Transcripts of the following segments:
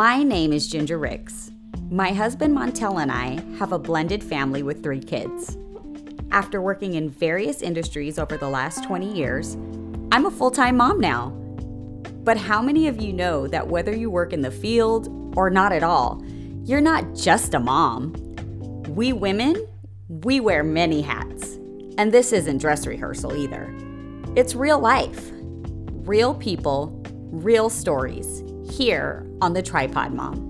My name is Ginger Ricks. My husband Montel and I have a blended family with three kids. After working in various industries over the last 20 years, I'm a full time mom now. But how many of you know that whether you work in the field or not at all, you're not just a mom? We women, we wear many hats. And this isn't dress rehearsal either. It's real life, real people, real stories here on the Tripod Mom.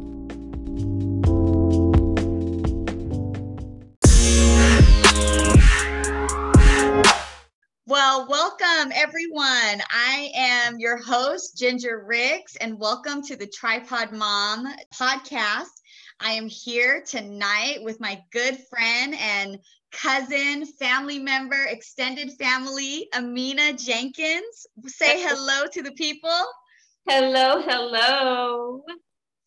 Well, welcome everyone. I am your host, Ginger Ricks, and welcome to the Tripod Mom podcast. I am here tonight with my good friend and cousin, family member, extended family, Amina Jenkins. Say hello to the people. Hello, hello.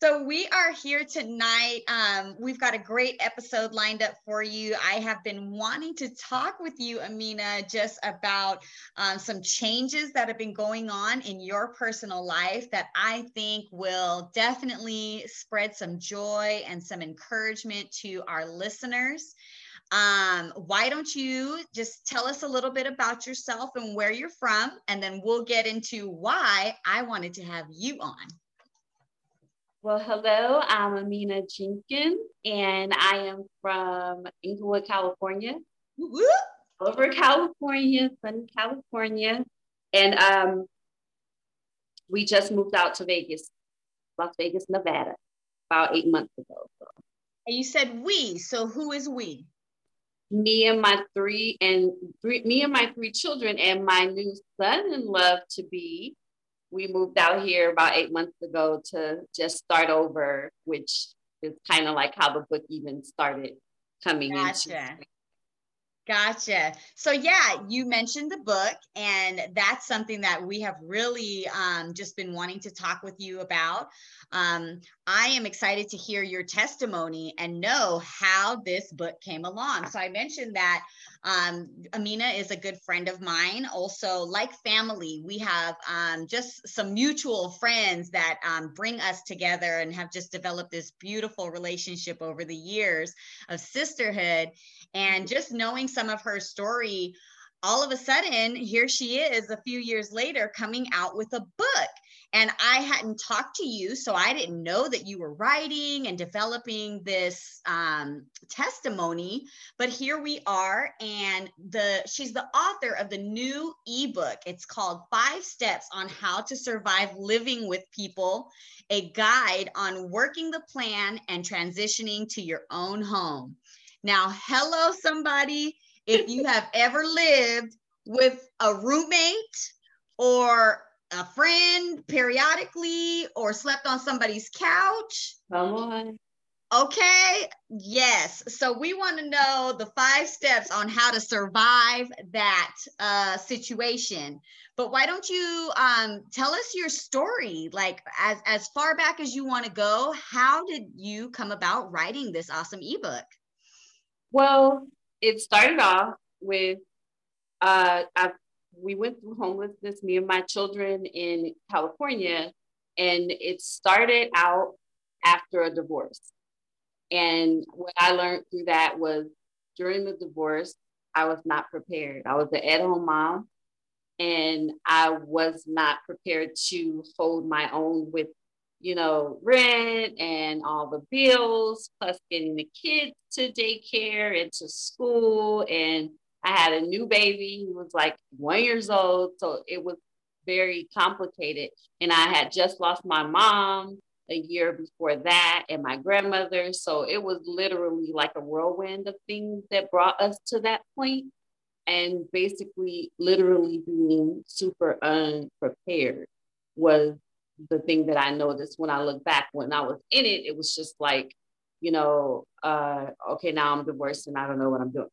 So we are here tonight. Um, we've got a great episode lined up for you. I have been wanting to talk with you, Amina, just about um, some changes that have been going on in your personal life that I think will definitely spread some joy and some encouragement to our listeners. Um, why don't you just tell us a little bit about yourself and where you're from, and then we'll get into why I wanted to have you on. Well, hello, I'm Amina Jenkins, and I am from Inglewood, California. Woo-woo. Over California, sunny California. And um, we just moved out to Vegas, Las Vegas, Nevada, about eight months ago. So. And you said we, so who is we? Me and my three and three, me and my three children and my new son-in-law to be we moved out here about eight months ago to just start over, which is kind of like how the book even started coming gotcha. into. Gotcha. So yeah, you mentioned the book, and that's something that we have really um, just been wanting to talk with you about. Um, I am excited to hear your testimony and know how this book came along. So I mentioned that um, Amina is a good friend of mine. Also, like family, we have um, just some mutual friends that um, bring us together and have just developed this beautiful relationship over the years of sisterhood. And just knowing some of her story, all of a sudden, here she is a few years later coming out with a book and I hadn't talked to you, so I didn't know that you were writing and developing this um, testimony. But here we are, and the she's the author of the new ebook. It's called Five Steps on How to Survive Living with People: A Guide on Working the Plan and Transitioning to Your Own Home. Now, hello, somebody. If you have ever lived with a roommate or a friend periodically or slept on somebody's couch? Come on. Okay, yes. So we want to know the five steps on how to survive that uh, situation. But why don't you um, tell us your story? Like as as far back as you want to go, how did you come about writing this awesome ebook? Well, it started off with uh, I've we went through homelessness, me and my children in California, and it started out after a divorce. And what I learned through that was during the divorce, I was not prepared. I was an at home mom, and I was not prepared to hold my own with, you know, rent and all the bills, plus getting the kids to daycare and to school and I had a new baby who was like one years old. So it was very complicated. And I had just lost my mom a year before that and my grandmother. So it was literally like a whirlwind of things that brought us to that point and basically literally being super unprepared was the thing that I noticed when I look back when I was in it it was just like you know uh okay now I'm divorced and I don't know what I'm doing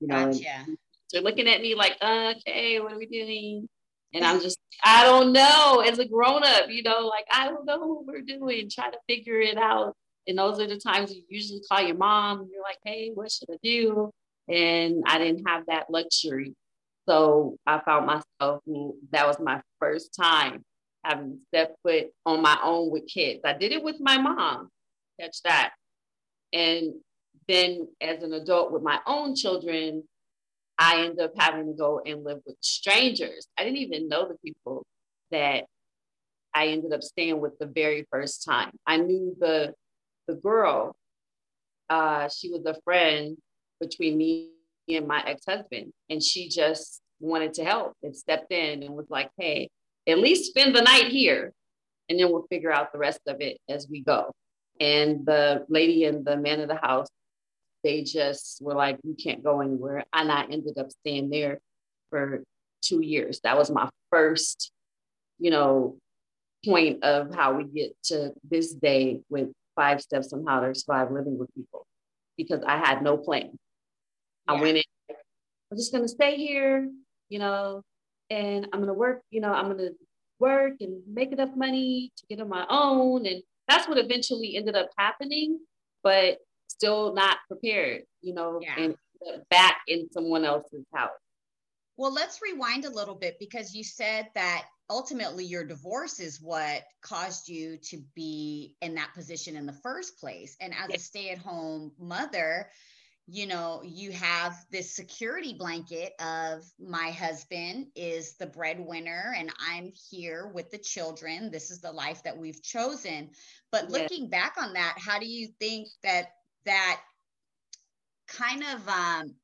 you know, gotcha. they're looking at me like, okay, what are we doing? And I'm just, I don't know, as a grown up, you know, like, I don't know what we're doing, try to figure it out. And those are the times you usually call your mom and you're like, hey, what should I do? And I didn't have that luxury. So I found myself, that was my first time having stepped foot on my own with kids. I did it with my mom, catch that. And then as an adult with my own children, I ended up having to go and live with strangers. I didn't even know the people that I ended up staying with the very first time. I knew the the girl. Uh, she was a friend between me and my ex-husband, and she just wanted to help and stepped in and was like, "Hey, at least spend the night here, and then we'll figure out the rest of it as we go." And the lady and the man of the house, they just were like, "You can't go anywhere," and I ended up staying there for two years. That was my first, you know, point of how we get to this day with five steps on how to survive living with people because I had no plan. Yeah. I went in, I'm just gonna stay here, you know, and I'm gonna work, you know, I'm gonna work and make enough money to get on my own. And that's what eventually ended up happening, but still not prepared, you know, yeah. and back in someone else's house. Well, let's rewind a little bit because you said that ultimately your divorce is what caused you to be in that position in the first place. And as a stay at home mother, you know, you have this security blanket of my husband is the breadwinner and I'm here with the children. This is the life that we've chosen. But looking back on that, how do you think that that kind of um,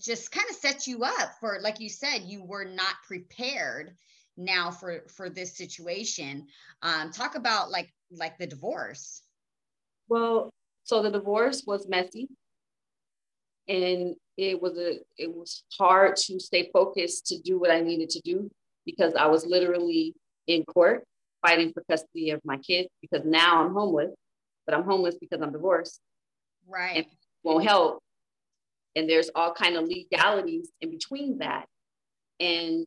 just kind of sets you up for like you said you were not prepared now for for this situation. Um talk about like like the divorce. Well so the divorce was messy and it was a it was hard to stay focused to do what i needed to do because i was literally in court fighting for custody of my kids because now i'm homeless but i'm homeless because i'm divorced. Right. and won't help. And there's all kind of legalities in between that. And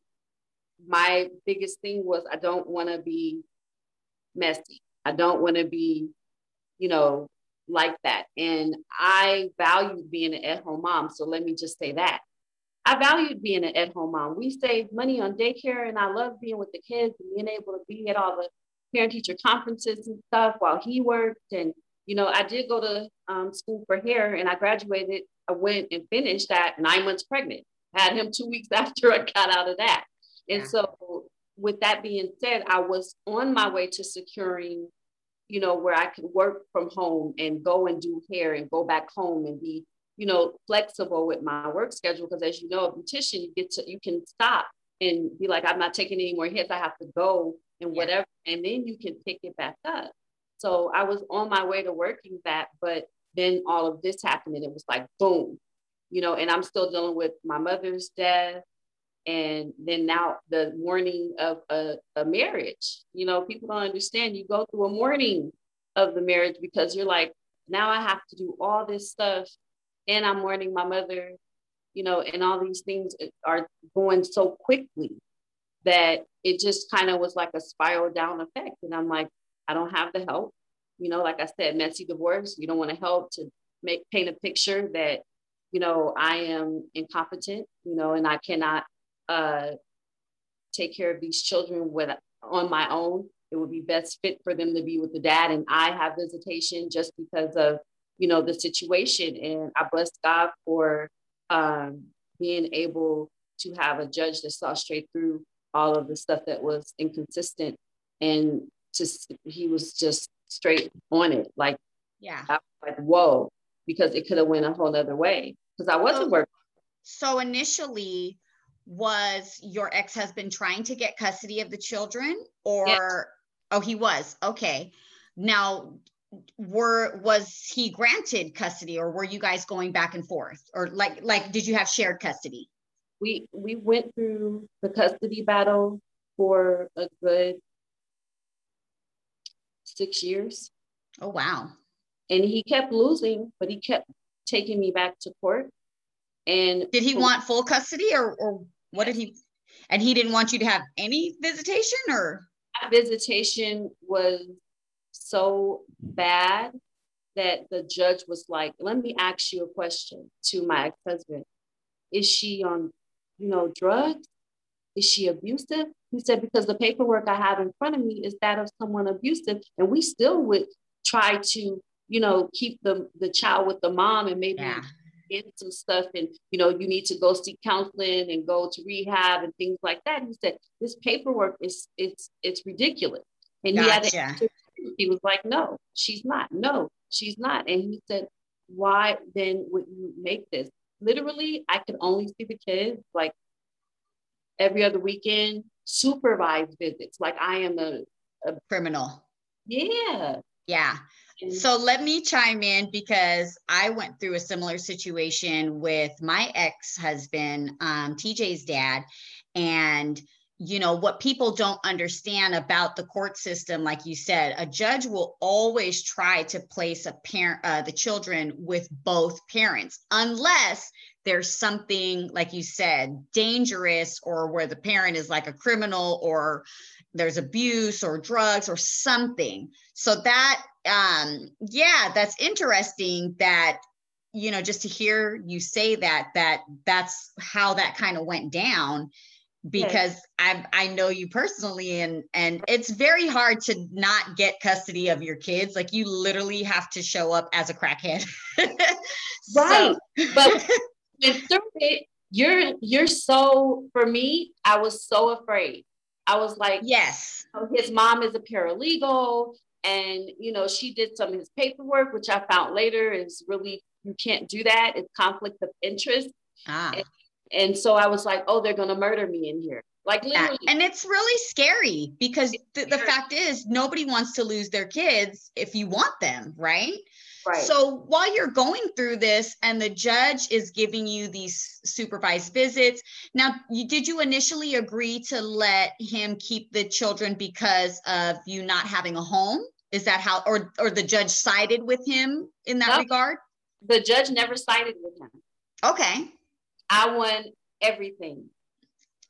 my biggest thing was i don't want to be messy. I don't want to be you know like that. And i valued being an at-home mom so let me just say that. I valued being an at-home mom. We saved money on daycare and i love being with the kids and being able to be at all the parent teacher conferences and stuff while he worked and you know i did go to um, school for hair and i graduated I went and finished that nine months pregnant. Had him two weeks after I got out of that. And yeah. so, with that being said, I was on my way to securing, you know, where I could work from home and go and do hair and go back home and be, you know, flexible with my work schedule. Because as you know, a beautician, you get to, you can stop and be like, I'm not taking any more hits. I have to go and yeah. whatever. And then you can pick it back up. So I was on my way to working that, but then all of this happened and it was like boom you know and i'm still dealing with my mother's death. And then now the mourning of a, a marriage you know people don't understand. You go through a mourning of the marriage because you're like now i have to do all this stuff and i'm mourning my mother you know and all these things are going so quickly that it just kind of was like a spiral down effect and i'm like i don't have the help you know, like I said, messy divorce. You don't want to help to make paint a picture that, you know, I am incompetent, you know, and I cannot uh, take care of these children with on my own. It would be best fit for them to be with the dad, and I have visitation just because of you know the situation. And I bless God for um, being able to have a judge that saw straight through all of the stuff that was inconsistent and just he was just straight on it. Like, yeah, like whoa, because it could have went a whole other way because I wasn't so, working. So initially, was your ex-husband trying to get custody of the children, or yes. oh, he was okay. Now, were was he granted custody, or were you guys going back and forth, or like like did you have shared custody? We we went through the custody battle for a good six years. Oh, wow. And he kept losing, but he kept taking me back to court. And did he want full custody or, or what did he? And he didn't want you to have any visitation or? Visitation was so bad that the judge was like, let me ask you a question to my ex-husband. Is she on, you know, drugs? is she abusive? He said, because the paperwork I have in front of me is that of someone abusive. And we still would try to, you know, keep the, the child with the mom and maybe yeah. get some stuff. And, you know, you need to go seek counseling and go to rehab and things like that. He said, this paperwork is, it's, it's ridiculous. And gotcha. he had to, he was like, no, she's not. No, she's not. And he said, why then would you make this? Literally, I could only see the kids like every other weekend, supervised visits. Like I am a, a criminal. Yeah. Yeah. So let me chime in because I went through a similar situation with my ex husband, um, TJ's dad. And you know what people don't understand about the court system like you said a judge will always try to place a parent uh, the children with both parents unless there's something like you said dangerous or where the parent is like a criminal or there's abuse or drugs or something. So that um yeah that's interesting that you know just to hear you say that that that's how that kind of went down because yes. I I know you personally and and it's very hard to not get custody of your kids. Like you literally have to show up as a crackhead. right. but it, you're you're so for me, I was so afraid. I was like, yes, his mom is a paralegal and you know she did some of his paperwork which i found later is really you can't do that it's conflict of interest ah. and and so I was like, oh, they're going to murder me in here. Like literally. And it's really scary because th- the fact is, nobody wants to lose their kids if you want them, right? Right. So while you're going through this and the judge is giving you these supervised visits, now you, did you initially agree to let him keep the children because of you not having a home? Is that how, or or the judge sided with him in that regard? The judge never sided with him. Okay. I won everything.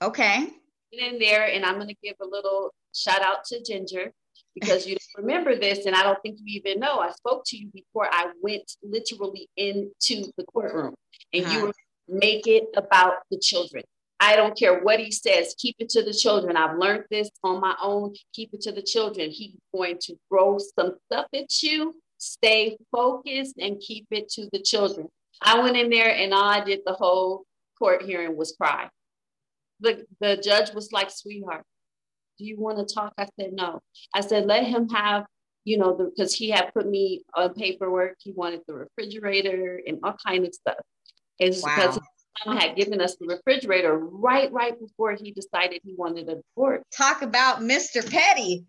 Okay. Get in there, and I'm going to give a little shout out to Ginger because you remember this, and I don't think you even know. I spoke to you before I went literally into the courtroom, and uh-huh. you were make it about the children. I don't care what he says, keep it to the children. I've learned this on my own. Keep it to the children. He's going to throw some stuff at you. Stay focused and keep it to the children. I went in there and all I did the whole court hearing was cry. The, the judge was like, sweetheart, do you want to talk? I said, no. I said, let him have, you know, because he had put me on paperwork. He wanted the refrigerator and all kind of stuff. It's wow. because he had given us the refrigerator right, right before he decided he wanted a divorce. Talk about Mr. Petty.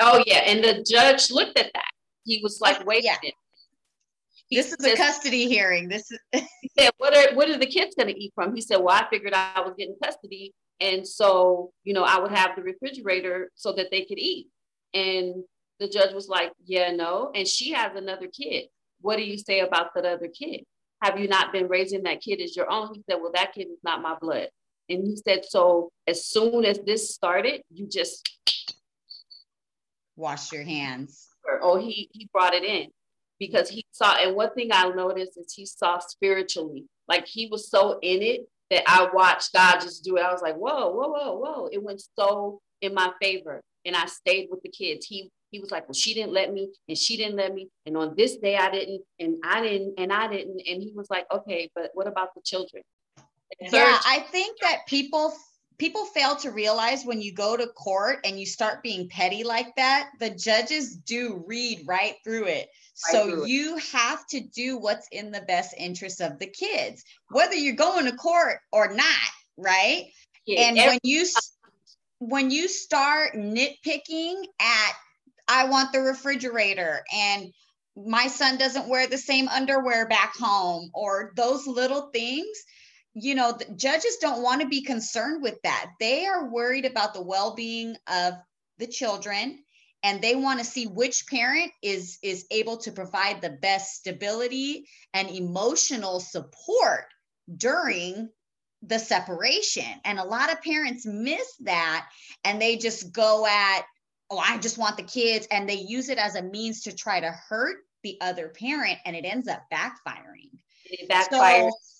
Oh yeah. And the judge looked at that. He was like, wait yeah. a minute this is a custody hearing. This is said, what are what are the kids gonna eat from? He said, Well, I figured I was getting custody. And so, you know, I would have the refrigerator so that they could eat. And the judge was like, Yeah, no. And she has another kid. What do you say about that other kid? Have you not been raising that kid as your own? He said, Well, that kid is not my blood. And he said, So as soon as this started, you just wash your hands. Oh, he he brought it in because he saw, and one thing I noticed is he saw spiritually. Like he was so in it that I watched God just do it. I was like, whoa, whoa, whoa, whoa. It went so in my favor. And I stayed with the kids. He he was like, Well, she didn't let me, and she didn't let me, and on this day I didn't, and I didn't, and I didn't. And he was like, Okay, but what about the children? yeah, I think that people people fail to realize when you go to court and you start being petty like that, the judges do read right through it. So you have to do what's in the best interest of the kids, whether you're going to court or not, right? Yeah, and when you when you start nitpicking at I want the refrigerator and my son doesn't wear the same underwear back home or those little things, you know, the judges don't want to be concerned with that. They are worried about the well-being of the children and they want to see which parent is is able to provide the best stability and emotional support during the separation. And a lot of parents miss that and they just go at oh i just want the kids and they use it as a means to try to hurt the other parent and it ends up backfiring. It backfires. So,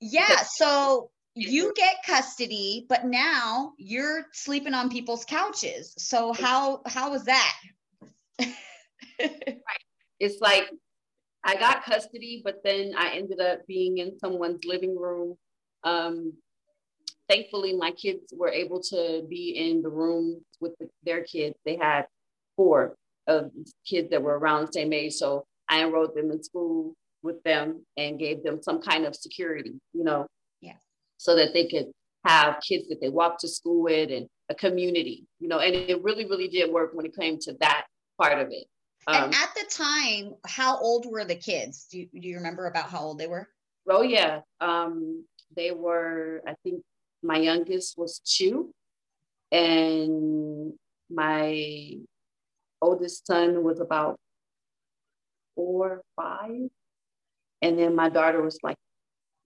yeah so you get custody, but now you're sleeping on people's couches. So how how was that? right. It's like I got custody, but then I ended up being in someone's living room. Um, thankfully, my kids were able to be in the room with the, their kids. They had four of kids that were around the same age. So I enrolled them in school with them and gave them some kind of security, you know, yeah, so that they could have kids that they walk to school with and a community, you know, and it really, really did work when it came to that part of it. Um, and at the time, how old were the kids? Do you, do you remember about how old they were? Oh yeah, um, they were. I think my youngest was two, and my oldest son was about four, five, and then my daughter was like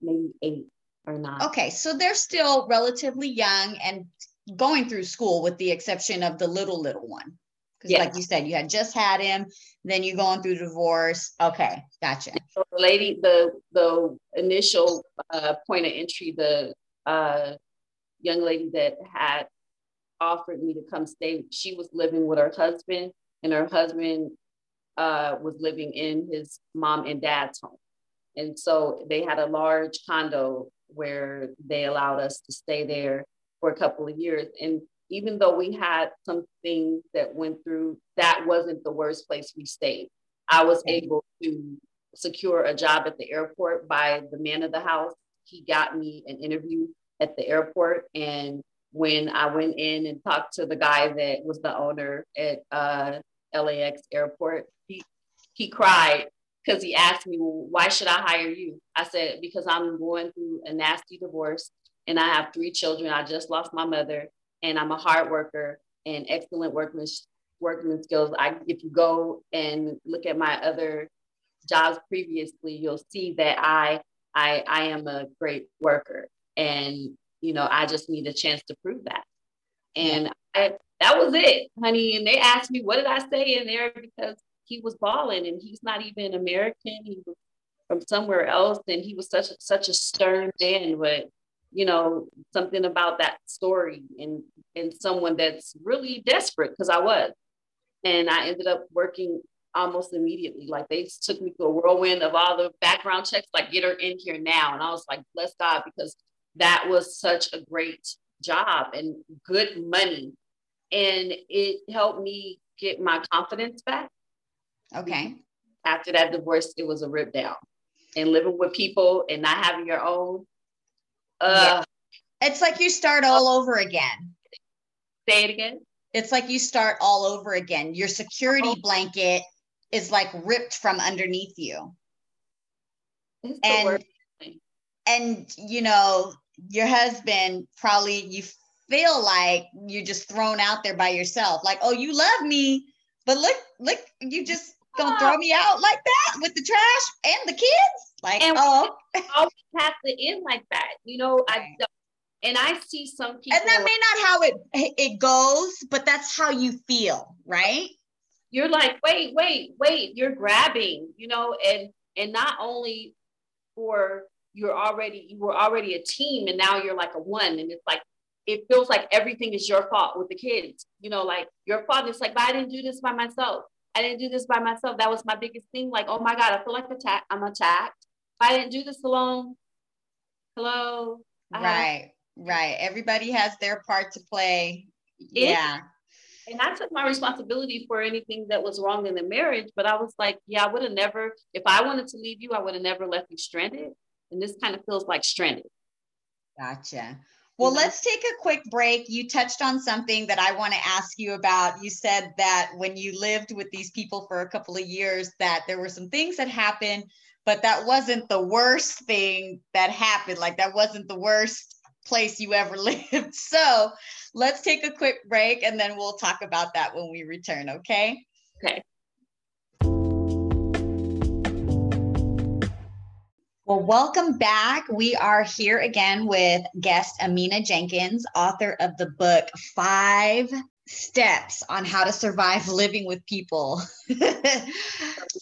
maybe eight or nine. Okay, so they're still relatively young and going through school, with the exception of the little little one. Because, yeah. like you said, you had just had him, then you're going through divorce. Okay, gotcha. So the lady, the the initial uh, point of entry, the uh, young lady that had offered me to come stay, she was living with her husband, and her husband uh, was living in his mom and dad's home. And so they had a large condo where they allowed us to stay there for a couple of years. And even though we had some things that went through, that wasn't the worst place we stayed. I was able to secure a job at the airport by the man of the house. He got me an interview at the airport. And when I went in and talked to the guy that was the owner at uh, LAX airport, he, he cried because he asked me, well, why should I hire you? I said, because I'm going through a nasty divorce and I have three children. I just lost my mother and I'm a hard worker and excellent workman, workman skills. I, if you go and look at my other jobs previously, you'll see that I, I, I am a great worker and, you know, I just need a chance to prove that. And I, that was it, honey. And they asked me, what did I say in there? Because he was bawling and he's not even American. He was from somewhere else. And he was such a, such a stern man, but you know, something about that story and, and someone that's really desperate because I was. And I ended up working almost immediately. Like they took me through a whirlwind of all the background checks, like get her in here now. And I was like, bless God, because that was such a great job and good money. And it helped me get my confidence back Okay. After that divorce, it was a rip down. And living with people and not having your own. Uh, yeah. It's like you start all over again. Say it again. It's like you start all over again. Your security oh. blanket is like ripped from underneath you. It's and, and you know, your husband probably you feel like you're just thrown out there by yourself. Like, oh, you love me, but look, look, you just gonna throw me out like that with the trash and the kids? Like, and oh, always have to end like that. You know, I don't. And I see some people, and that may not how it it goes, but that's how you feel, right? You're like, wait, wait, wait. You're grabbing, you know, and and not only for you're already you were already a team, and now you're like a one, and it's like it feels like everything is your fault with the kids. You know, like your fault. It's like, but I didn't do this by myself. I didn't do this by myself. That was my biggest thing. Like, oh my God, I feel like attack. I'm attacked. I didn't do this alone. Hello. Right, right. Everybody has their part to play. Yeah. And I took my responsibility for anything that was wrong in the marriage, but I was like, yeah, I would have never, if I wanted to leave you, I would have never left you stranded. And this kind of feels like stranded. Gotcha. Well, let's take a quick break. You touched on something that I want to ask you about. You said that when you lived with these people for a couple of years that there were some things that happened, but that wasn't the worst thing that happened. Like that wasn't the worst place you ever lived. So, let's take a quick break and then we'll talk about that when we return, okay? Okay. Well, welcome back. We are here again with guest Amina Jenkins, author of the book Five Steps on How to Survive Living with People.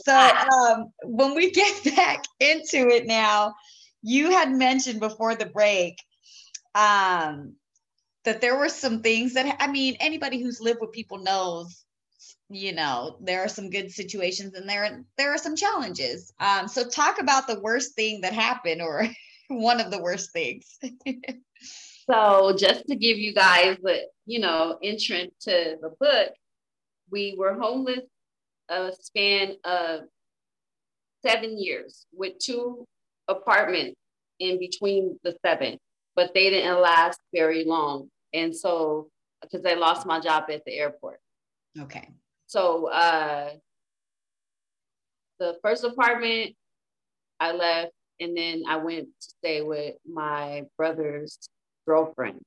so, um, when we get back into it now, you had mentioned before the break um, that there were some things that I mean, anybody who's lived with people knows, you know, there are some good situations and there there are some challenges. Um, so talk about the worst thing that happened or one of the worst things. so just to give you guys the, you know, entrance to the book, we were homeless a span of seven years with two apartments in between the seven but they didn't last very long. And so, because I lost my job at the airport. Okay. So, uh, the first apartment I left, and then I went to stay with my brother's girlfriend.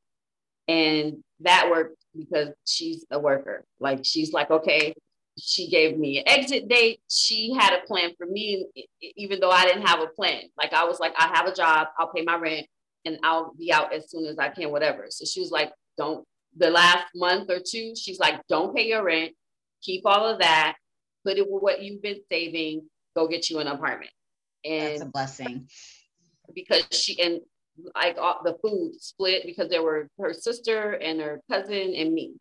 And that worked because she's a worker. Like, she's like, okay, she gave me an exit date. She had a plan for me, even though I didn't have a plan. Like, I was like, I have a job, I'll pay my rent and I'll be out as soon as I can, whatever. So she was like, don't, the last month or two, she's like, don't pay your rent, keep all of that, put it with what you've been saving, go get you an apartment. And that's a blessing. Because she, and like all, the food split because there were her sister and her cousin and me.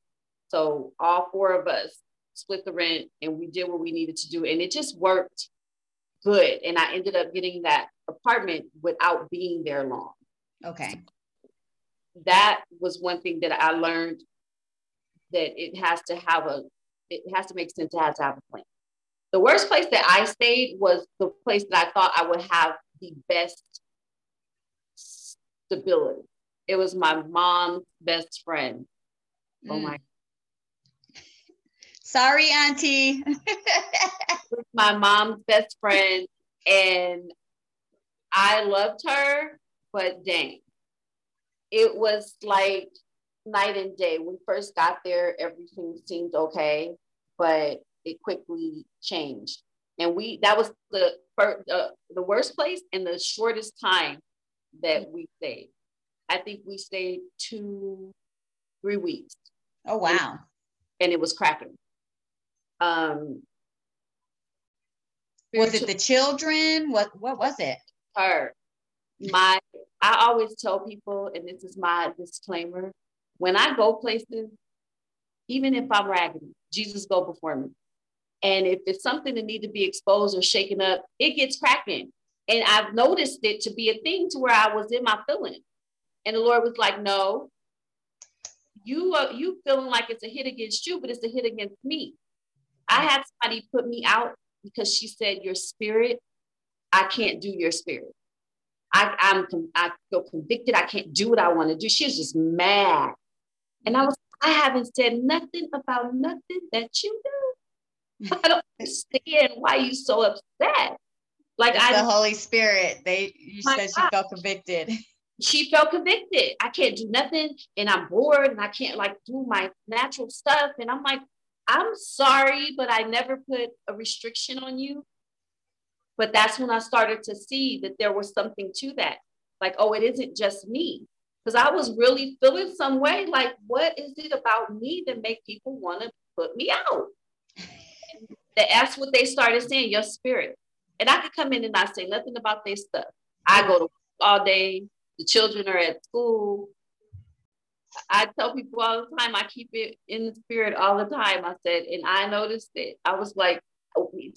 So all four of us split the rent and we did what we needed to do. And it just worked good. And I ended up getting that apartment without being there long. Okay. That was one thing that I learned that it has to have a, it has to make sense to have to have a plan. The worst place that I stayed was the place that I thought I would have the best stability. It was my mom's best friend. Oh my. Mm. Sorry, Auntie. my mom's best friend. And I loved her, but dang, it was like night and day. When we first got there, everything seemed okay, but it quickly changed. And we that was the first, uh, the worst place and the shortest time that we stayed. I think we stayed two, three weeks. Oh wow! And, and it was cracking. Um, was it the children? What what was it? Her my I always tell people, and this is my disclaimer, when I go places, even if I'm raggedy, Jesus go before me. And if it's something that need to be exposed or shaken up, it gets cracking. And I've noticed it to be a thing to where I was in my feeling. And the Lord was like, no, you are you feeling like it's a hit against you, but it's a hit against me. I had somebody put me out because she said, Your spirit, I can't do your spirit. I, I'm I feel convicted. I can't do what I want to do. She was just mad. And I was, I haven't said nothing about nothing that you do. Mm. I don't understand why you so upset. Like it's I the Holy Spirit. They you said she felt convicted. She felt convicted. I can't do nothing and I'm bored and I can't like do my natural stuff. And I'm like, I'm sorry, but I never put a restriction on you. But that's when I started to see that there was something to that. Like, oh, it isn't just me. Because I was really feeling some way like, what is it about me that make people want to put me out? that's what they started saying, your spirit. And I could come in and not say nothing about their stuff. I go to work all day. The children are at school. I tell people all the time, I keep it in the spirit all the time. I said, and I noticed it. I was like,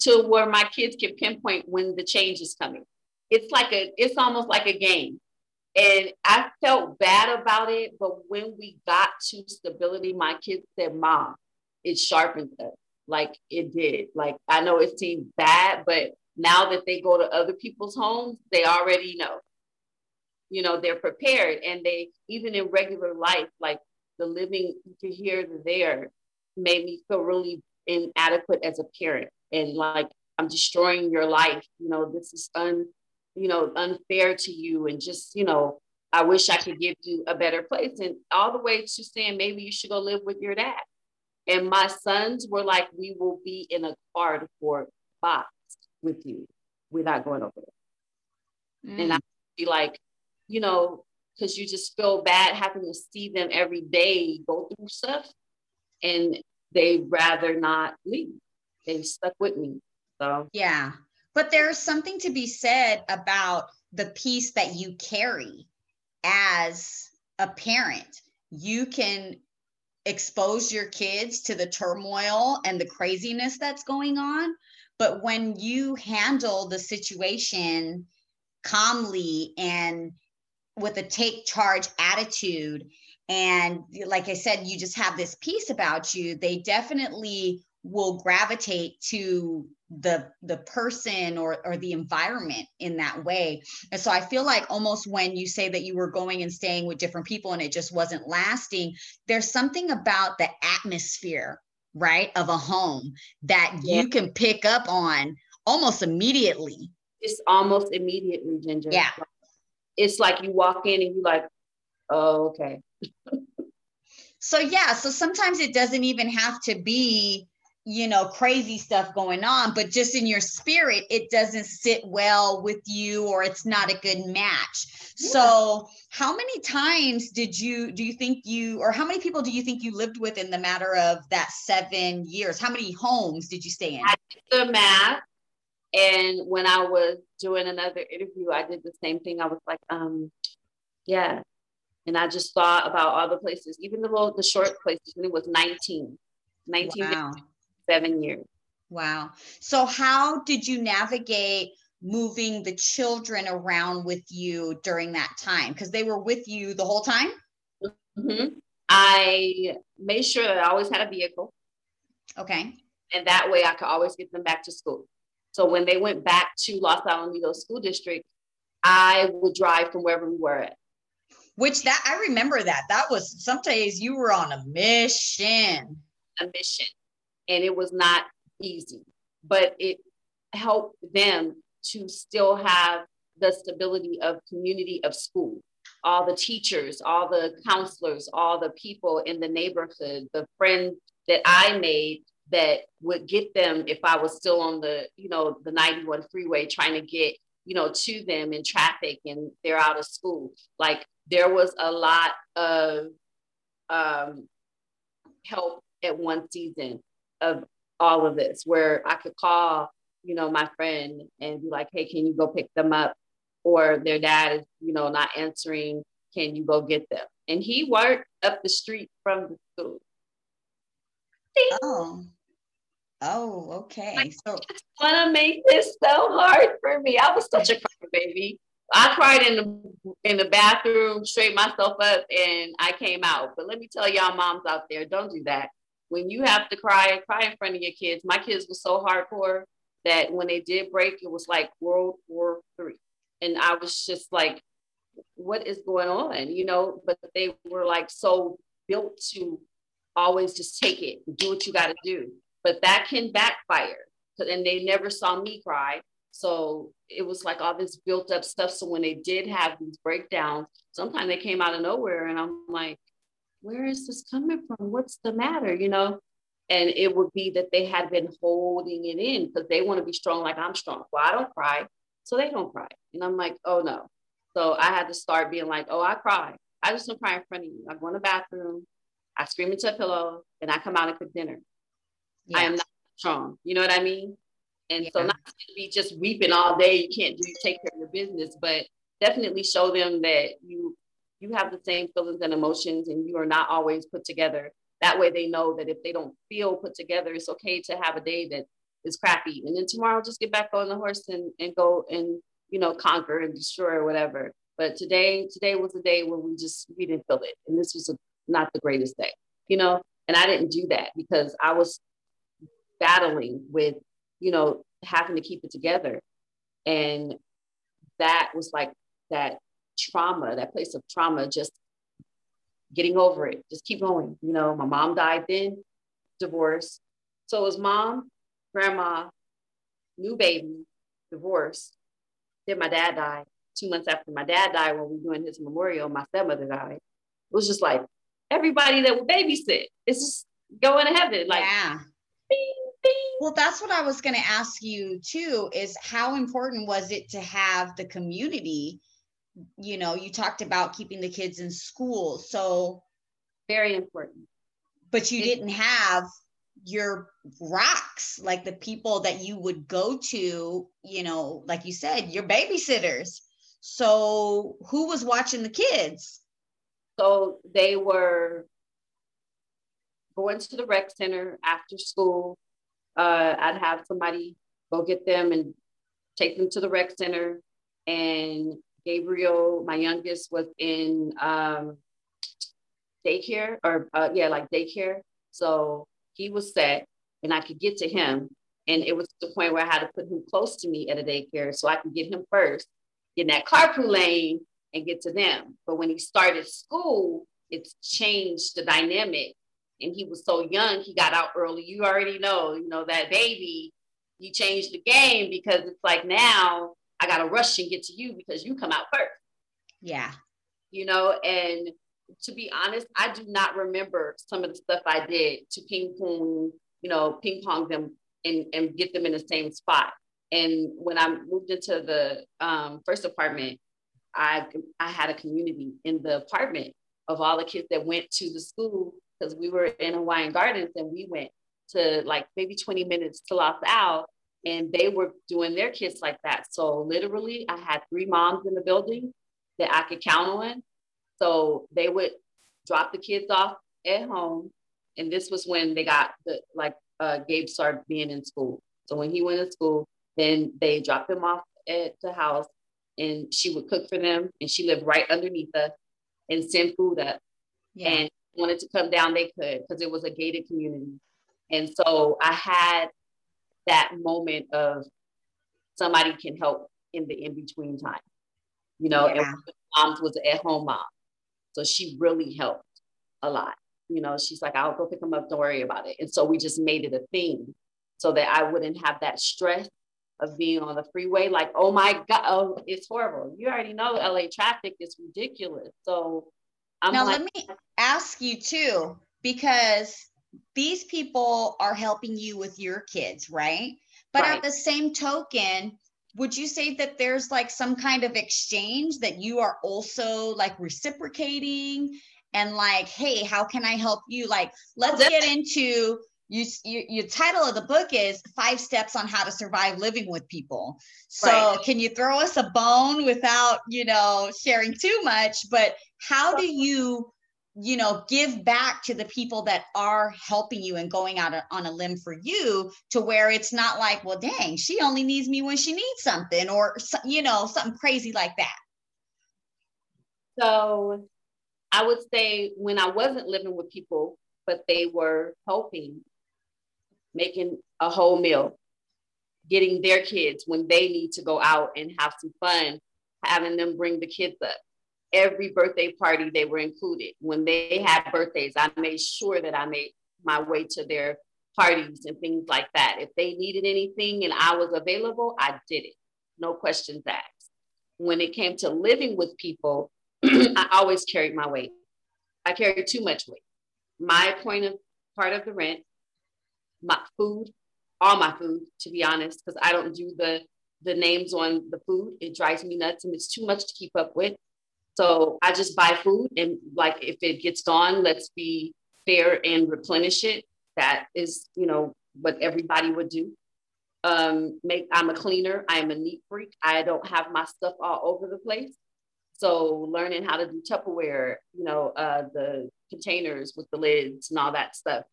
to where my kids can pinpoint when the change is coming. It's like a, it's almost like a game. And I felt bad about it, but when we got to stability, my kids said, Mom, it sharpened us. Like it did. Like I know it seemed bad, but now that they go to other people's homes, they already know. You know, they're prepared and they even in regular life, like the living to here to there made me feel really inadequate as a parent and like I'm destroying your life. You know, this is un, you know, unfair to you. And just, you know, I wish I could give you a better place. And all the way to saying maybe you should go live with your dad. And my sons were like, we will be in a cardboard box with you. We're going over there. Mm. And I'd be like, you know, because you just feel bad having to see them every day go through stuff. And they'd rather not leave they stuck with me. So yeah. But there's something to be said about the peace that you carry as a parent, you can expose your kids to the turmoil and the craziness that's going on. But when you handle the situation calmly and with a take charge attitude, and like I said, you just have this peace about you, they definitely will gravitate to the the person or or the environment in that way. And so i feel like almost when you say that you were going and staying with different people and it just wasn't lasting there's something about the atmosphere right of a home that yeah. you can pick up on almost immediately. It's almost immediately ginger. Yeah. It's like you walk in and you're like oh okay. So yeah so sometimes it doesn't even have to be you know, crazy stuff going on, but just in your spirit, it doesn't sit well with you or it's not a good match. Yeah. So, how many times did you do you think you or how many people do you think you lived with in the matter of that seven years? How many homes did you stay in? I did the math. And when I was doing another interview, I did the same thing. I was like, um, yeah. And I just thought about all the places, even the little the short places, and it was 19. 19 wow seven years. Wow. So, how did you navigate moving the children around with you during that time? Because they were with you the whole time? Mm-hmm. I made sure that I always had a vehicle. Okay. And that way I could always get them back to school. So, when they went back to Los Alamitos School District, I would drive from wherever we were at. Which that I remember that. That was some days you were on a mission. A mission and it was not easy, but it helped them to still have the stability of community of school. All the teachers all the counselors all the people in the neighborhood the friends that i made that would get them if i was still on the you know the 91 freeway trying to get you know to them in traffic and they're out of school. Like there was a lot of um, help at one season of all of this where I could call, you know, my friend and be like, hey, can you go pick them up? Or their dad is, you know, not answering, can you go get them? And he worked up the street from the school. Oh. Oh, okay. I so want to make this so hard for me. I was such a cry baby. I cried in the in the bathroom, straightened myself up, and I came out. But let me tell y'all, moms out there, don't do that when you have to cry, cry in front of your kids. My kids were so hardcore that when they did break, it was like World War Three, and I was just like, "What is going on?" You know. But they were like so built to always just take it, do what you got to do. But that can backfire, and they never saw me cry. So it was like all this built up stuff. So when they did have these breakdowns, sometimes they came out of nowhere, and I'm like, where is this coming from? What's the matter? You know? And it would be that they had been holding it in because they want to be strong like I'm strong. Well, I don't cry. So they don't cry. And I'm like, oh no. So I had to start being like, oh, I cry. I just don't cry in front of you. I go in the bathroom, I scream into a pillow, and I come out and cook dinner. Yeah. I am not strong. You know what I mean? And yeah. so not to be just weeping all day, you can't do take care of your business, but definitely show them that you you have the same feelings and emotions and you are not always put together. That way they know that if they don't feel put together, it's okay to have a day that is crappy. And then tomorrow just get back on the horse and, and go and, you know, conquer and destroy or whatever. But today, today was a day where we just, we didn't feel it. And this was a, not the greatest day, you know? And I didn't do that because I was battling with, you know, having to keep it together. And that was like that trauma, that place of trauma, just getting over it, just keep going. You know, my mom died then, divorce. So it was mom, grandma, new baby, divorce. Then my dad died. Two months after my dad died, when we were doing his memorial, my stepmother died. It was just like everybody that would babysit, it's just going to heaven. Like, yeah. Well, that's what I was going to ask you too is how important was it to have the community you know, you talked about keeping the kids in school. So very important. But you didn't have your rocks, like the people that you would go to, you know, like you said, your babysitters. So who was watching the kids? So they were going to the rec center after school. Uh, I'd have somebody go get them and take them to the rec center. And Gabriel, my youngest, was in um, daycare or uh, yeah, like daycare. So he was set and I could get to him. And it was the point where I had to put him close to me at a daycare so I could get him first, get in that carpool lane and get to them. But when he started school, it's changed the dynamic. And he was so young, he got out early. You already know, you know, that baby, he changed the game because it's like now I got to rush and get to you because you come out first. Yeah. You know, and to be honest, I do not remember some of the stuff I did to ping pong, you know, ping pong them and, and get them in the same spot. And when I moved into the um, first apartment, I, I had a community in the apartment of all the kids that went to the school because we were in Hawaiian Gardens and we went to like maybe 20 minutes to Los Al and they were doing their kids like that. So literally I had three moms in the building that I could count on. So they would drop the kids off at home. And this was when they got the, like uh, Gabe started being in school. So when he went to school, then they dropped him off at the house and she would cook for them. And she lived right underneath us and send food up. Yeah. And wanted to come down, they could because it was a gated community. And so I had that moment of somebody can help in the in between time, you know. Yeah. And mom was at home mom, so she really helped a lot. You know, she's like, I'll go pick them up. Don't worry about it. And so we just made it a thing, so that I wouldn't have that stress of being on the freeway. Like, oh my god, oh, it's horrible. You already know LA traffic is ridiculous. So I'm now like, let me ask you too, because these people are helping you with your kids, right? But right. at the same token, would you say that there's like some kind of exchange that you are also like reciprocating and like, hey, how can I help you? Like, let's get into you, you your title of the book is five steps on how to survive living with people so right. can you throw us a bone without you know sharing too much but how do you you know give back to the people that are helping you and going out on a limb for you to where it's not like well dang she only needs me when she needs something or you know something crazy like that. So i would say when i wasn't living with people but they were helping making a whole meal getting their kids when they need to go out and have some fun having them bring the kids up every birthday party they were included. When they had birthdays, I made sure that I made my way to their parties and things like that. If they needed anything and I was available, I did it. No questions asked. When it came to living with people, I always carried my weight. I carried too much weight. My point of part of the rent, my food, all my food, to be honest, because I don't do the the names on the food. It drives me nuts and it's too much to keep up with. So I just buy food and like if it gets gone, let's be fair and replenish it. That is, you know, what everybody would do. Um, make I'm a cleaner, I'm a neat freak. I don't have my stuff all over the place. So learning how to do Tupperware, you know, uh, the containers with the lids and all that stuff,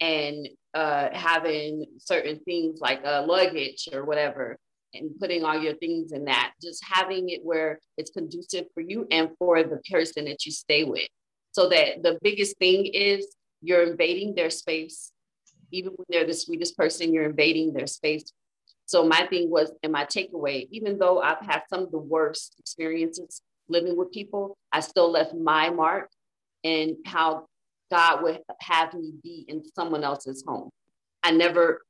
and uh, having certain things like uh, luggage or whatever and putting all your things in that, just having it where it's conducive for you and for the person that you stay with. So that the biggest thing is you're invading their space. Even when they're the sweetest person, you're invading their space. So my thing was, and my takeaway, even though I've had some of the worst experiences living with people, I still left my mark and how God would have me be in someone else's home. I never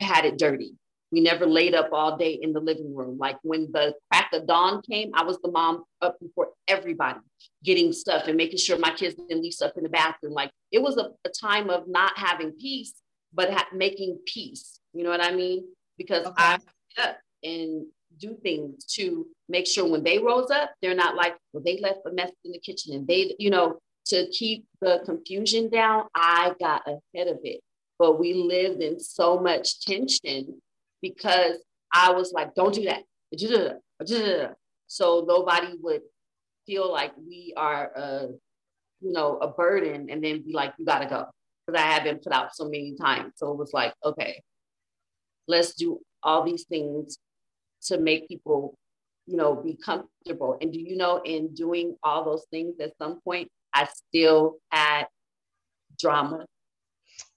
had it dirty. We never laid up all day in the living room. Like when the crack of dawn came, I was the mom up before everybody getting stuff and making sure my kids didn't leave stuff in the bathroom. Like it was a, a time of not having peace, but ha- making peace. You know what I mean? Because okay. I up and do things to make sure when they rose up, they're not like, well, they left a mess in the kitchen and they, you know, to keep the confusion down, I got ahead of it. But we lived in so much tension because I was like, don't do that. So nobody would feel like we are a you know, a burden and then be like, you gotta go. Because I have been put out so many times. So it was like, okay, let's do all these things to make people, you know, be comfortable. And do you know, in doing all those things, at some point, I still had drama.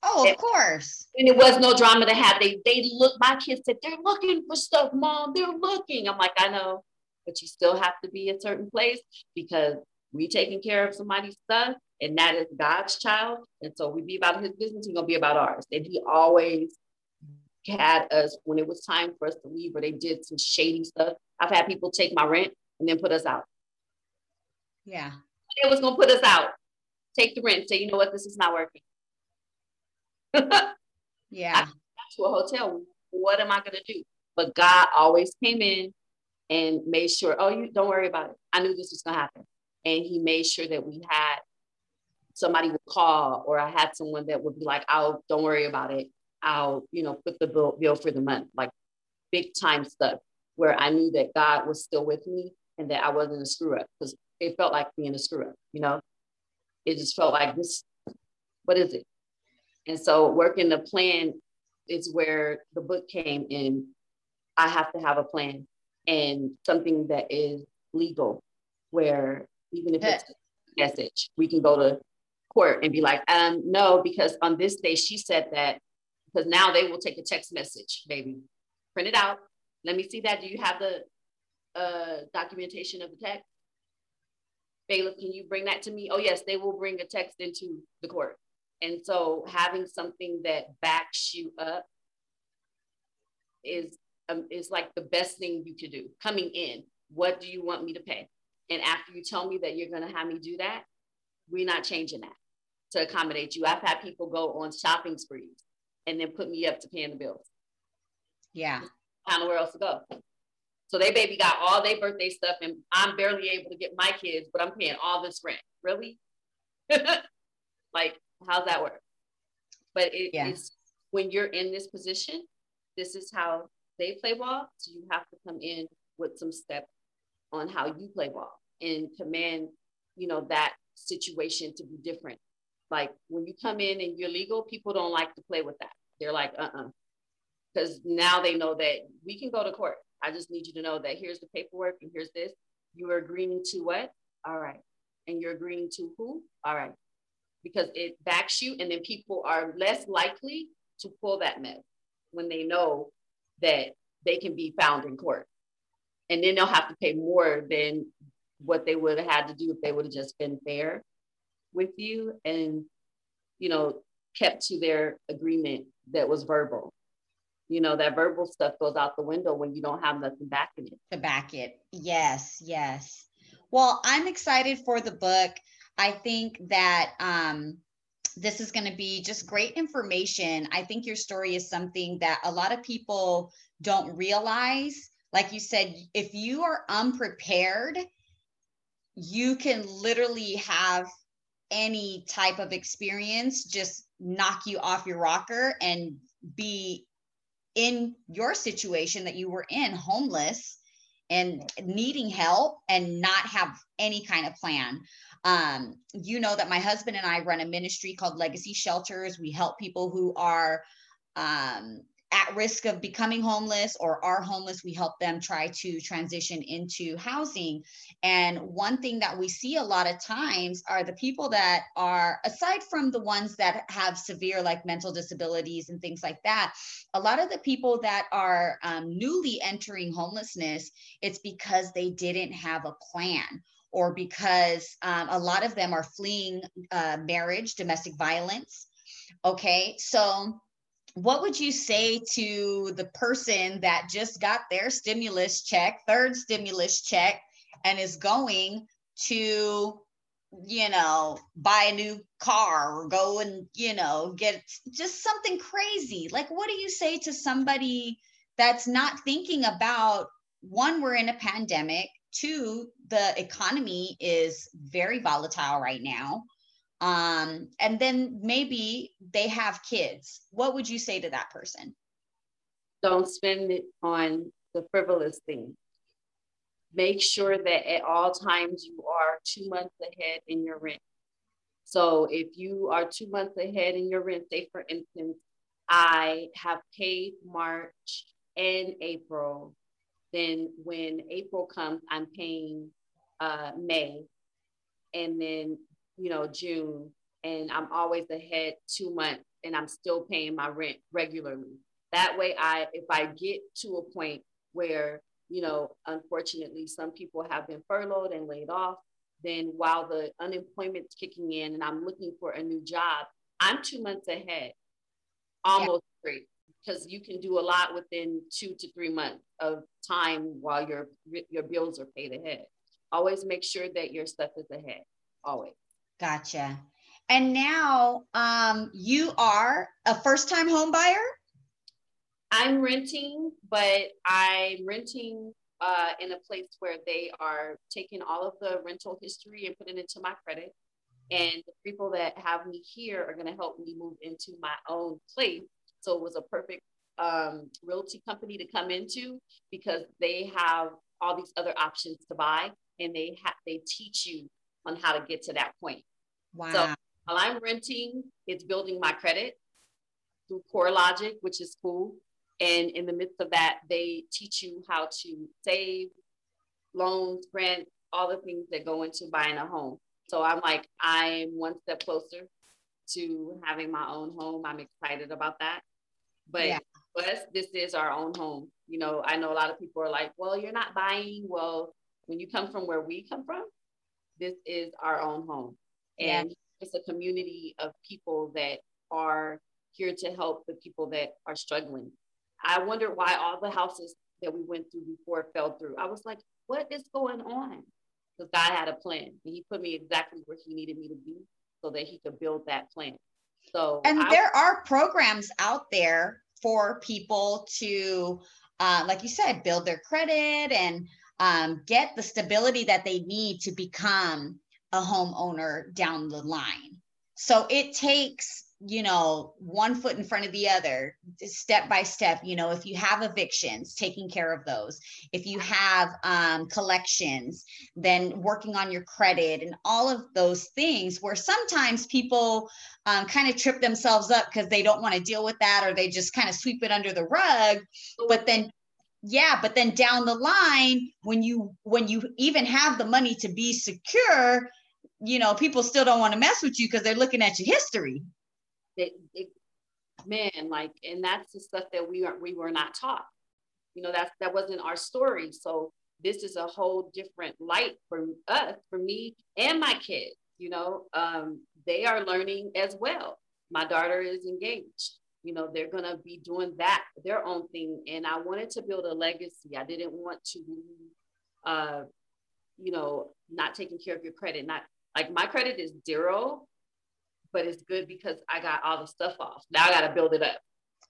Oh, of and, course. And it was no drama to have. They they look, my kids said, they're looking for stuff, mom. They're looking. I'm like, I know, but you still have to be a certain place because we taking care of somebody's stuff, and that is God's child. And so we be about his business, he's gonna be about ours. And he always had us when it was time for us to leave, or they did some shady stuff. I've had people take my rent and then put us out. Yeah. It was gonna put us out. Take the rent, say, you know what, this is not working. yeah. To a hotel. What am I gonna do? But God always came in and made sure, oh, you don't worry about it. I knew this was gonna happen. And he made sure that we had somebody would call or I had someone that would be like, oh, don't worry about it. I'll, you know, put the bill, bill for the month, like big time stuff where I knew that God was still with me and that I wasn't a screw up because it felt like being a screw up, you know? It just felt like this, what is it? And so working the plan is where the book came in. I have to have a plan and something that is legal, where even if it's a message, we can go to court and be like, um, no, because on this day she said that, because now they will take a text message, baby. Print it out. Let me see that. Do you have the uh, documentation of the text? Bailiff, can you bring that to me? Oh, yes, they will bring a text into the court. And so having something that backs you up is um, is like the best thing you could do. Coming in, what do you want me to pay? And after you tell me that you're going to have me do that, we're not changing that to accommodate you. I've had people go on shopping sprees and then put me up to paying the bills. Yeah. I don't know where else to go. So they baby got all their birthday stuff and I'm barely able to get my kids, but I'm paying all this rent. Really? like, how's that work? But it, yeah. it's when you're in this position, this is how they play ball. So you have to come in with some steps on how you play ball and command, you know, that situation to be different. Like when you come in and you're legal, people don't like to play with that. They're like, uh uh-uh. uh. Because now they know that we can go to court. I just need you to know that here's the paperwork and here's this. You are agreeing to what? All right. And you're agreeing to who? All right. Because it backs you, and then people are less likely to pull that mess when they know that they can be found in court. And then they'll have to pay more than what they would have had to do if they would have just been fair with you and, you know, kept to their agreement that was verbal. You know, that verbal stuff goes out the window when you don't have nothing backing it. To back it. Yes, yes. Well, I'm excited for the book. I think that um, this is going to be just great information. I think your story is something that a lot of people don't realize. Like you said, if you are unprepared you can literally have any type of experience just knock you off your rocker and be in your situation that you were in homeless and needing help and not have any kind of plan um, you know that my husband and i run a ministry called legacy shelters we help people who are um, at risk of becoming homeless or are homeless, we help them try to transition into housing. And one thing that we see a lot of times are the people that are, aside from the ones that have severe like mental disabilities and things like that, a lot of the people that are um, newly entering homelessness, it's because they didn't have a plan or because um, a lot of them are fleeing uh, marriage, domestic violence. Okay, so what would you say to the person that just got their stimulus check, third stimulus check, and is going to, you know, buy a new car or go and, you know, get just something crazy? Like, what do you say to somebody that's not thinking about one, we're in a pandemic, two, the economy is very volatile right now. Um, and then maybe they have kids. What would you say to that person? Don't spend it on the frivolous things make sure that at all times you are two months ahead in your rent. So if you are two months ahead in your rent, say for instance, I have paid March and April. Then when April comes, I'm paying uh, May and then, you know, June. And I'm always ahead two months and I'm still paying my rent regularly. That way, I if I get to a point where, you know, unfortunately, some people have been furloughed and laid off, then while the unemployment's kicking in and I'm looking for a new job, I'm two months ahead, almost yeah. three, because you can do a lot within two to three months of time while your your bills are paid ahead. Always make sure that your stuff is ahead. Always. Gotcha. And now um, you are a first time home buyer? I'm renting, but I'm renting uh, in a place where they are taking all of the rental history and putting it into my credit. And the people that have me here are going to help me move into my own place. So it was a perfect um, realty company to come into because they have all these other options to buy and they have they teach you on how to get to that point. Wow. So while I'm renting, it's building my credit through CoreLogic, which is cool. And in the midst of that, they teach you how to save, loans, rent, all the things that go into buying a home. So I'm like, I'm one step closer to having my own home. I'm excited about that. But yeah. us, this is our own home. You know, I know a lot of people are like, well, you're not buying. Well, when you come from where we come from, this is our own home. And yeah. it's a community of people that are here to help the people that are struggling. I wondered why all the houses that we went through before fell through. I was like, what is going on? Because God had a plan and he put me exactly where he needed me to be so that he could build that plan. So, and I, there are programs out there for people to, uh, like you said, build their credit and um, get the stability that they need to become a homeowner down the line. So it takes you know, one foot in front of the other, step by step. You know, if you have evictions, taking care of those. If you have um, collections, then working on your credit and all of those things where sometimes people um, kind of trip themselves up because they don't want to deal with that or they just kind of sweep it under the rug. But then yeah but then down the line when you when you even have the money to be secure you know people still don't want to mess with you because they're looking at your history it, it, man, like, and that's the stuff that we are we were not taught. You know, that's that wasn't our story. So this is a whole different light for us, for me and my kids. You know, um, they are learning as well. My daughter is engaged. You know, they're gonna be doing that their own thing, and I wanted to build a legacy. I didn't want to, uh, you know, not taking care of your credit. Not like my credit is zero, but it's good because I got all the stuff off. Now I got to build it up.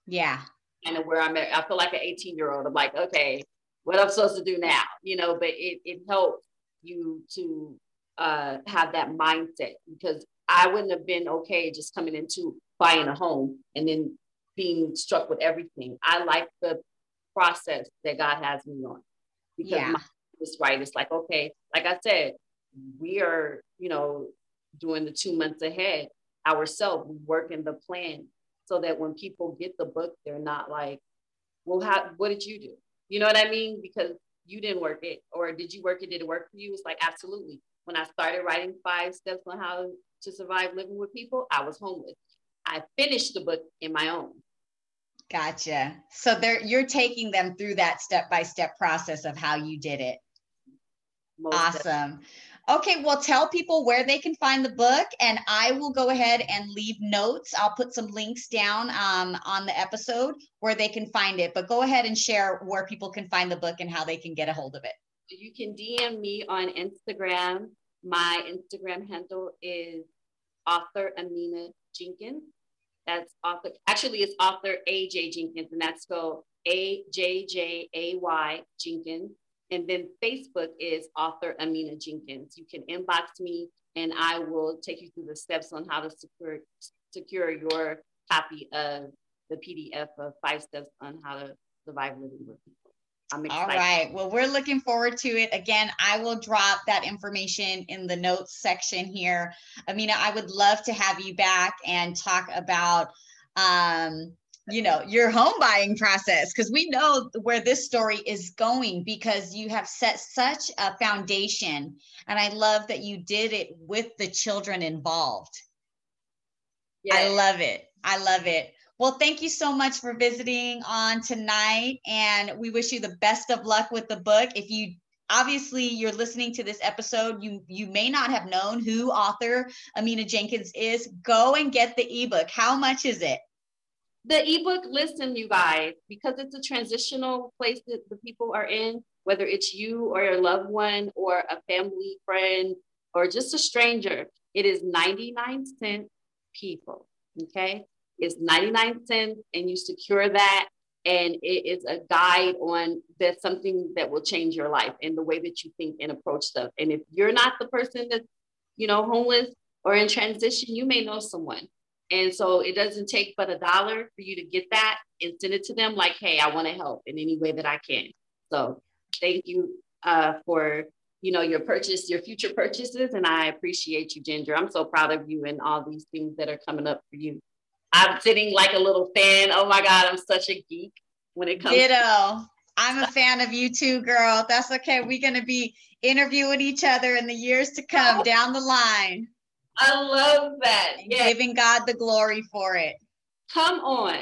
Yeah. And where I'm at, I feel like an 18 year old. I'm like, okay, what I'm supposed to do now? You know, but it, it helps you to uh, have that mindset because I wouldn't have been okay just coming into buying a home and then being struck with everything. I like the process that God has me on because yeah. my is right. It's like, okay, like I said, we are, you know, doing the two months ahead ourselves, we work in the plan so that when people get the book, they're not like, well, how, what did you do? You know what I mean? Because you didn't work it, or did you work it? Did it work for you? It's like, absolutely. When I started writing five steps on how to survive living with people, I was homeless. I finished the book in my own. Gotcha. So there you're taking them through that step-by-step process of how you did it. Most awesome. Definitely. Okay, well, tell people where they can find the book, and I will go ahead and leave notes. I'll put some links down um, on the episode where they can find it. But go ahead and share where people can find the book and how they can get a hold of it. You can DM me on Instagram. My Instagram handle is author Amina Jenkins. That's author, actually, it's author AJ Jenkins, and that's spelled A J J A Y Jenkins. And then Facebook is author Amina Jenkins. You can inbox me and I will take you through the steps on how to secure, secure your copy of the PDF of five steps on how to survive living with people. All right. Well, we're looking forward to it. Again, I will drop that information in the notes section here. Amina, I would love to have you back and talk about um, you know your home buying process because we know where this story is going because you have set such a foundation. And i love that you did it with the children involved. Yes. i love it. I love it. Well thank you so much for visiting on tonight and we wish you the best of luck with the book. If you obviously you're listening to this episode you you may not have known who author amina jenkins is. Go and get the ebook. How much is it the ebook listen you guys because it's a transitional place that the people are in whether it's you or your loved one or a family friend or just a stranger it is 99 cent people okay? It's 99 cents and you secure that and it is a guide on that's something that will change your life and the way that you think and approach stuff. And if you're not the person that's you know homeless or in transition you may know someone and so it doesn't take but a dollar for you to get that and send it to them like, hey, I want to help in any way that I can. So thank you uh, for you know your purchase, your future purchases, and I appreciate you, Ginger. I'm so proud of you and all these things that are coming up for you. I'm sitting like a little fan. Oh my God, I'm such a geek when it comes. Ditto. To- I'm a fan of you too, girl. That's okay. We're gonna be interviewing each other in the years to come down the line. I love that. Yeah. Giving God the glory for it. Come on.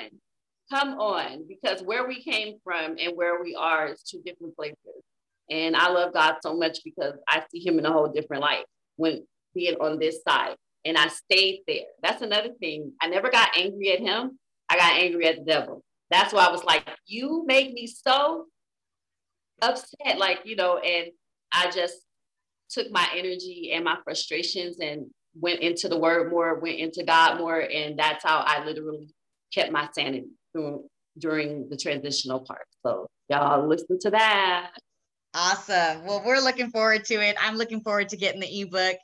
Come on. Because where we came from and where we are is two different places. And I love God so much because I see him in a whole different light when being on this side. And I stayed there. That's another thing. I never got angry at him. I got angry at the devil. That's why I was like, you make me so upset. Like, you know, and I just took my energy and my frustrations and went into the word more, went into God more. And that's how I literally kept my sanity through, during the transitional part. So y'all listen to that. Awesome. Well, we're looking forward to it. I'm looking forward to getting the ebook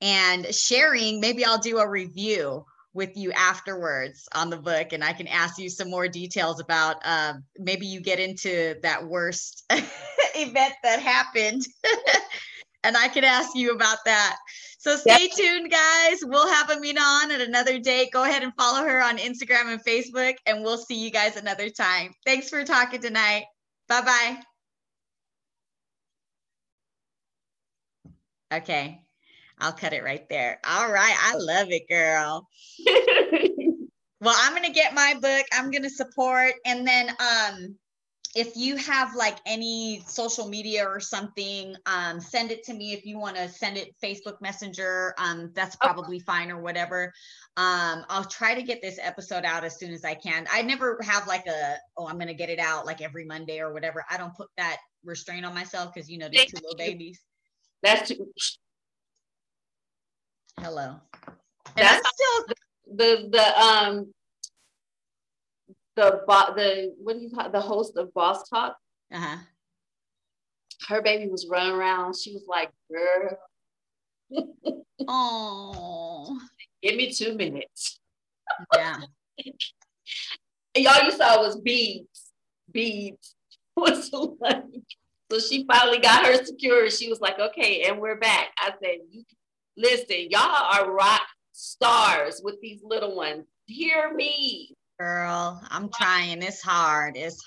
and sharing. Maybe I'll do a review with you afterwards on the book and I can ask you some more details about uh, maybe you get into that worst event that happened and I can ask you about that. So stay yep. tuned, guys. We'll have Amina on at another date. Go ahead and follow her on Instagram and Facebook, and we'll see you guys another time. Thanks for talking tonight. Bye bye. Okay. I'll cut it right there. All right. I love it, girl. well, I'm going to get my book. I'm going to support. And then, um, if you have like any social media or something, um, send it to me. If you want to send it Facebook Messenger, um, that's probably okay. fine or whatever. Um, I'll try to get this episode out as soon as I can. I never have like a, oh, I'm going to get it out like every Monday or whatever. I don't put that restraint on myself because, you know, they're two little babies. That's hello. And that's still the, the, um, the the what do you call the host of Boss Talk. Uh-huh. Her baby was running around. She was like, "Girl, oh, give me two minutes." Yeah. and all you saw was beads, beads. Was like, so she finally got her secure. She was like, "Okay, and we're back." I said, "Listen, y'all are rock stars with these little ones. Hear me." Girl, I'm trying. It's hard. It's